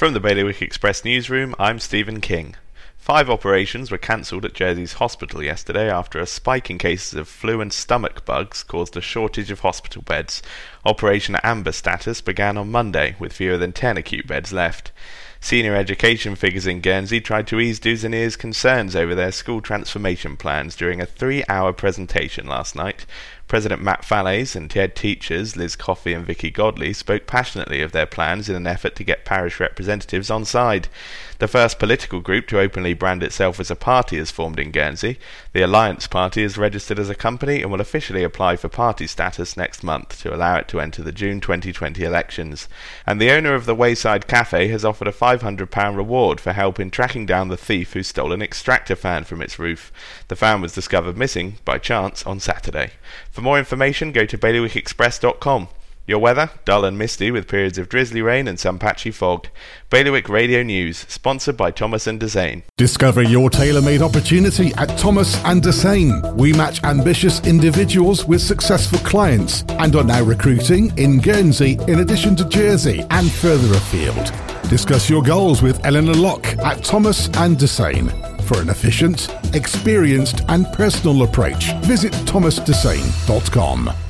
From the Bailiwick Express newsroom, I'm Stephen King. Five operations were cancelled at Jersey's hospital yesterday after a spike in cases of flu and stomach bugs caused a shortage of hospital beds. Operation Amber status began on Monday, with fewer than 10 acute beds left. Senior education figures in Guernsey tried to ease do's concerns over their school transformation plans during a three hour presentation last night. President Matt Fallaize and head teachers Liz Coffey and Vicky Godley spoke passionately of their plans in an effort to get parish representatives on side. The first political group to openly brand itself as a party is formed in Guernsey. The Alliance Party is registered as a company and will officially apply for party status next month to allow it to enter the June 2020 elections. And the owner of the Wayside Cafe has offered a £500 reward for help in tracking down the thief who stole an extractor fan from its roof. The fan was discovered missing by chance on Saturday. For more information, go to bailiwickexpress.com. Your weather, dull and misty with periods of drizzly rain and some patchy fog. Bailiwick Radio News, sponsored by Thomas and Dessain. Discover your tailor-made opportunity at Thomas and Dessain. We match ambitious individuals with successful clients and are now recruiting in Guernsey in addition to Jersey and further afield. Discuss your goals with Eleanor Locke at Thomas and Dessain. For an efficient, experienced and personal approach, visit thomasdessain.com.